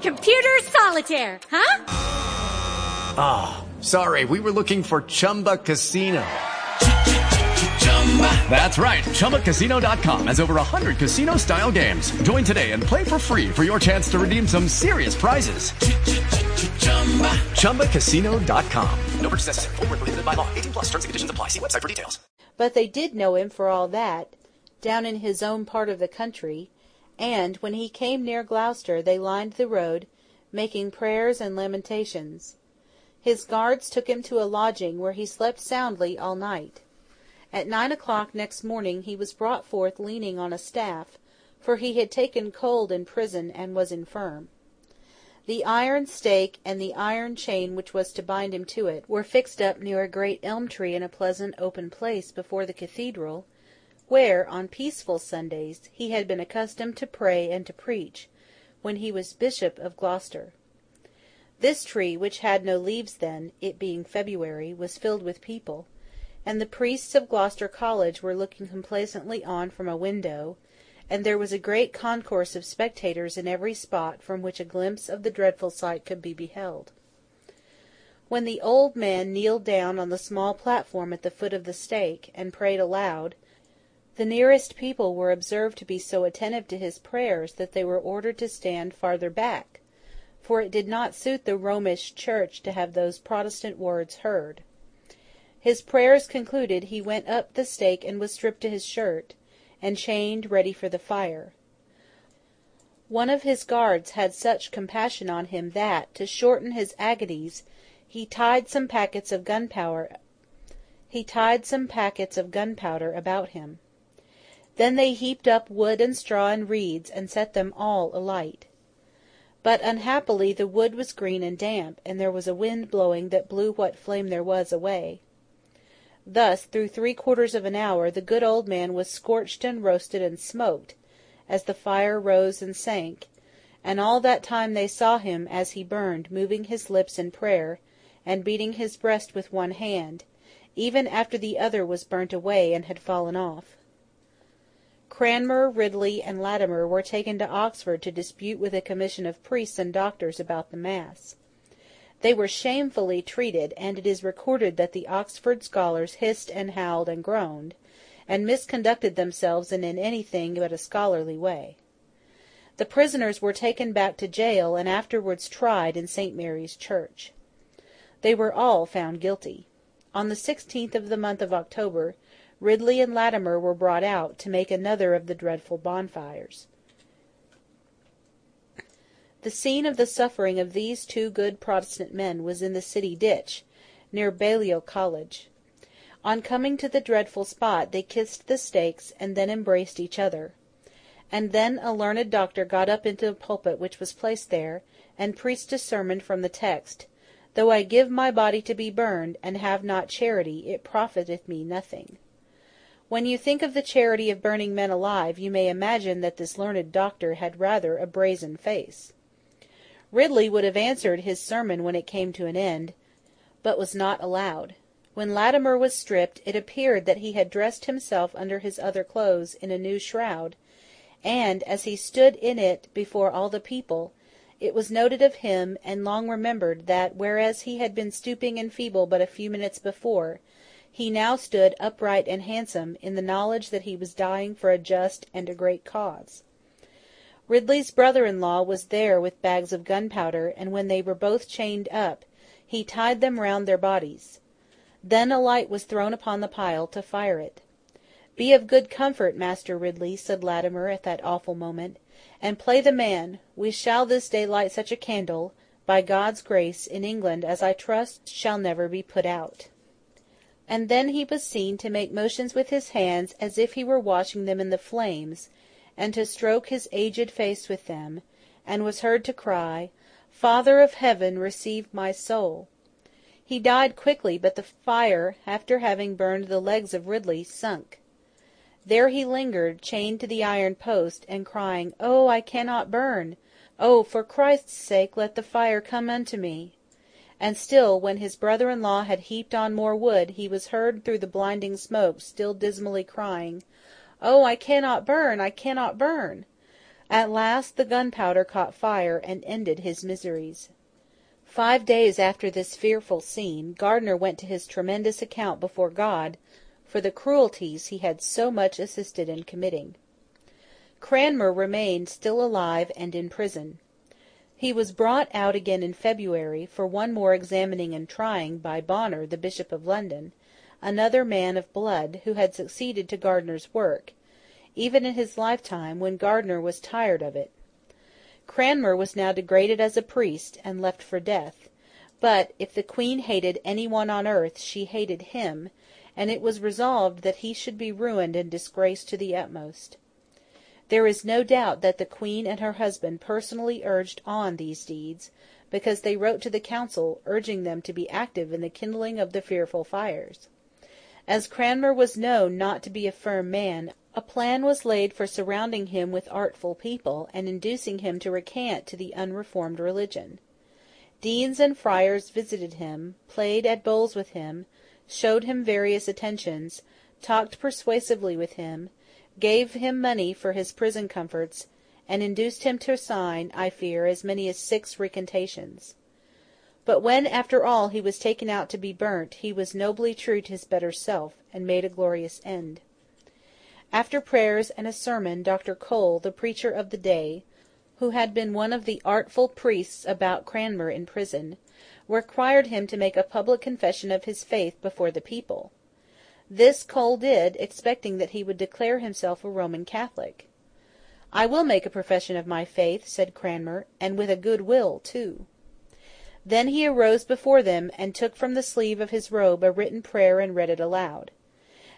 Computer solitaire, huh? Ah, oh, sorry. We were looking for Chumba Casino. That's right. ChumbaCasino.com has over 100 casino style games. Join today and play for free for your chance to redeem some serious prizes. ChumbaCasino.com. No purchase necessary. Full prohibited by law. 18 plus terms and conditions apply. See website for details. But they did know him for all that, down in his own part of the country, and, when he came near Gloucester, they lined the road, making prayers and lamentations. His guards took him to a lodging where he slept soundly all night. At nine o'clock next morning he was brought forth leaning on a staff, for he had taken cold in prison and was infirm. The iron stake and the iron chain which was to bind him to it, were fixed up near a great elm tree in a pleasant open place before the cathedral, where, on peaceful Sundays, he had been accustomed to pray and to preach, when he was Bishop of Gloucester. This tree, which had no leaves then, it being February, was filled with people and the priests of Gloucester College were looking complacently on from a window, and there was a great concourse of spectators in every spot from which a glimpse of the dreadful sight could be beheld. When the old man kneeled down on the small platform at the foot of the stake, and prayed aloud, the nearest people were observed to be so attentive to his prayers that they were ordered to stand farther back, for it did not suit the Romish Church to have those Protestant words heard. His prayers concluded, he went up the stake and was stripped to his shirt, and chained ready for the fire. One of his guards had such compassion on him that, to shorten his agonies, he tied some packets of gunpowder about him. Then they heaped up wood and straw and reeds, and set them all alight. But unhappily the wood was green and damp, and there was a wind blowing that blew what flame there was away. Thus, through three quarters of an hour, the good old man was scorched and roasted and smoked, as the fire rose and sank; and all that time they saw him, as he burned, moving his lips in prayer, and beating his breast with one hand, even after the other was burnt away and had fallen off. Cranmer, Ridley, and Latimer were taken to Oxford to dispute with a commission of priests and doctors about the mass. They were shamefully treated, and it is recorded that the Oxford scholars hissed and howled and groaned, and misconducted themselves in anything but a scholarly way. The prisoners were taken back to jail, and afterwards tried in St. Mary's Church. They were all found guilty. On the sixteenth of the month of October, Ridley and Latimer were brought out, to make another of the dreadful bonfires. The scene of the suffering of these two good Protestant men was in the City Ditch, near Balliol College. On coming to the dreadful spot, they kissed the stakes, and then embraced each other. And then a learned doctor got up into a pulpit which was placed there, and preached a sermon from the text, "Though I give my body to be burned, and have not charity, it profiteth me nothing." When you think of the charity of burning men alive, you may imagine that this learned doctor had rather a brazen face. Ridley would have answered his sermon when it came to an end, but was not allowed. When Latimer was stripped, it appeared that he had dressed himself under his other clothes in a new shroud, and, as he stood in it before all the people, it was noted of him, and long remembered, that, whereas he had been stooping and feeble but a few minutes before, he now stood upright and handsome, in the knowledge that he was dying for a just and a great cause. Ridley's brother in law was there with bags of gunpowder, and when they were both chained up, he tied them round their bodies. Then a light was thrown upon the pile, to fire it. "Be of good comfort, Master Ridley," said Latimer at that awful moment, "and play the man; we shall this day light such a candle, by God's grace, in England as I trust shall never be put out." And then he was seen to make motions with his hands as if he were washing them in the flames, and to stroke his aged face with them, and was heard to cry, "Father of Heaven, receive my soul!" He died quickly, but the fire, after having burned the legs of Ridley, sunk. There he lingered, chained to the iron post, and crying, "Oh, I cannot burn! Oh, for Christ's sake, let the fire come unto me!" And still, when his brother in law had heaped on more wood, he was heard through the blinding smoke still dismally crying, "Oh, I cannot burn! I cannot burn!" At last the gunpowder caught fire, and ended his miseries. Five days after this fearful scene, Gardiner went to his tremendous account before God, for the cruelties he had so much assisted in committing. Cranmer remained still alive and in prison. He was brought out again in February, for one more examining and trying, by Bonner, the Bishop of London, another man of blood, who had succeeded to Gardiner's work, even in his lifetime, when Gardiner was tired of it. Cranmer was now degraded as a priest, and left for death; but, if the Queen hated any one on earth, she hated him, and it was resolved that he should be ruined and disgraced to the utmost. There is no doubt that the Queen and her husband personally urged on these deeds, because they wrote to the Council, urging them to be active in the kindling of the fearful fires. As Cranmer was known not to be a firm man. A plan was laid for surrounding him with artful people, and inducing him to recant to the unreformed religion. Deans and friars visited him, played at bowls with him, showed him various attentions, talked persuasively with him, gave him money for his prison comforts, and induced him to sign, I fear, as many as six recantations. But when, after all, he was taken out to be burnt, he was nobly true to his better self, and made a glorious end. After prayers and a sermon, Dr. Cole, the preacher of the day, who had been one of the artful priests about Cranmer in prison, required him to make a public confession of his faith before the people. This Cole did, expecting that he would declare himself a Roman Catholic. "I will make a profession of my faith," said Cranmer, "and with a good will too." Then he arose before them, and took from the sleeve of his robe a written prayer and read it aloud.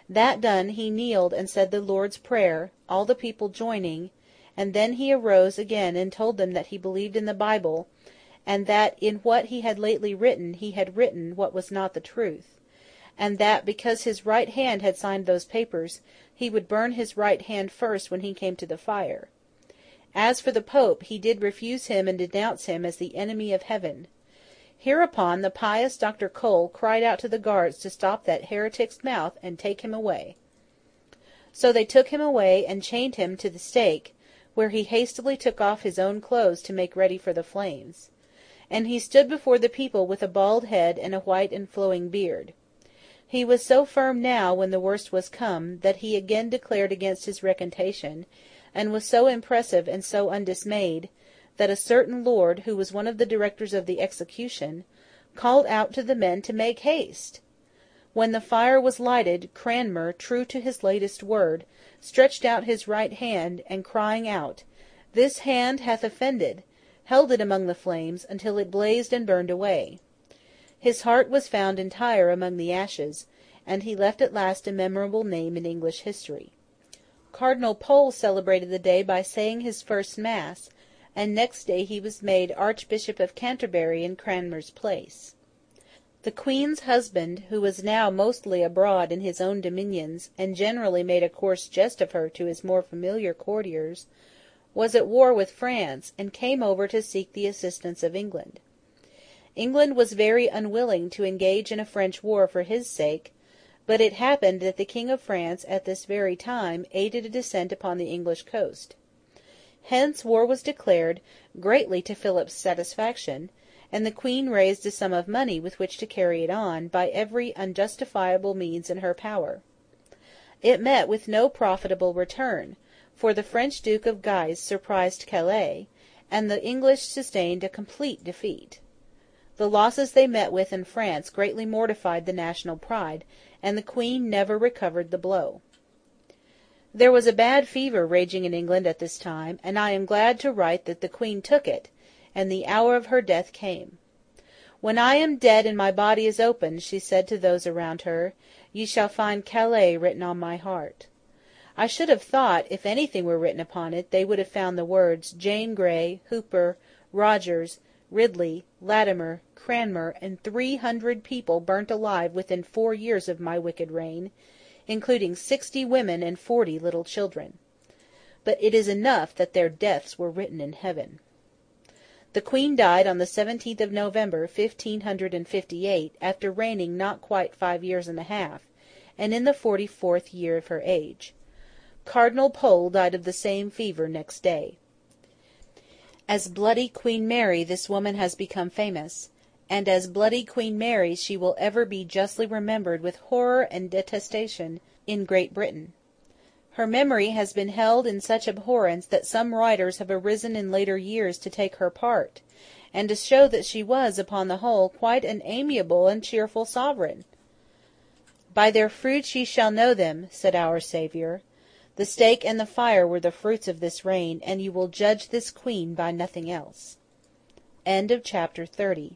That done, he kneeled and said the Lord's Prayer, all the people joining, and then he arose again and told them that he believed in the Bible, and that in what he had lately written he had written what was not the truth, and that, because his right hand had signed those papers, he would burn his right hand first when he came to the fire. As for the Pope, he did refuse him and denounce him as the enemy of Heaven. Hereupon the pious Dr. Cole cried out to the guards to stop that heretic's mouth and take him away. So they took him away and chained him to the stake, where he hastily took off his own clothes to make ready for the flames. And he stood before the people with a bald head and a white and flowing beard. He was so firm now, when the worst was come, that he again declared against his recantation, and was so impressive and so undismayed, that a certain lord, who was one of the directors of the execution, called out to the men to make haste. When the fire was lighted, Cranmer, true to his latest word, stretched out his right hand, and crying out, "This hand hath offended!" held it among the flames, until it blazed and burned away. His heart was found entire among the ashes, and he left at last a memorable name in English history. Cardinal Pole celebrated the day by saying his first mass, and next day he was made Archbishop of Canterbury in Cranmer's place. The Queen's husband, who was now mostly abroad in his own dominions, and generally made a coarse jest of her to his more familiar courtiers, was at war with France, and came over to seek the assistance of England. England was very unwilling to engage in a French war for his sake, but it happened that the King of France at this very time aided a descent upon the English coast. Hence war was declared, greatly to Philip's satisfaction, and the Queen raised a sum of money with which to carry it on, by every unjustifiable means in her power. It met with no profitable return, for the French Duke of Guise surprised Calais, and the English sustained a complete defeat. The losses they met with in France greatly mortified the national pride, and the Queen never recovered the blow. There was a bad fever raging in England at this time, and I am glad to write that the Queen took it, and the hour of her death came. When I am dead and my body is opened, she said to those around her, ye shall find Calais written on my heart. I should have thought, if anything were written upon it, they would have found the words Jane Grey, Hooper, Rogers, Ridley, Latimer, Cranmer, and three hundred people burnt alive within four years of my wicked reign, including sixty women and forty little children. But it is enough that their deaths were written in heaven. The Queen died on the seventeenth of November, fifteen hundred and fifty-eight, after reigning not quite five years and a half, and in the forty-fourth year of her age. Cardinal Pole died of the same fever next day. As Bloody Queen Mary this woman has become famous, and as Bloody Queen Mary she will ever be justly remembered with horror and detestation in Great Britain. Her memory has been held in such abhorrence that some writers have arisen in later years to take her part, and to show that she was, upon the whole, quite an amiable and cheerful sovereign. By their fruits ye shall know them, said our Saviour. The stake and the fire were the fruits of this reign, and you will judge this Queen by nothing else. Chapter 30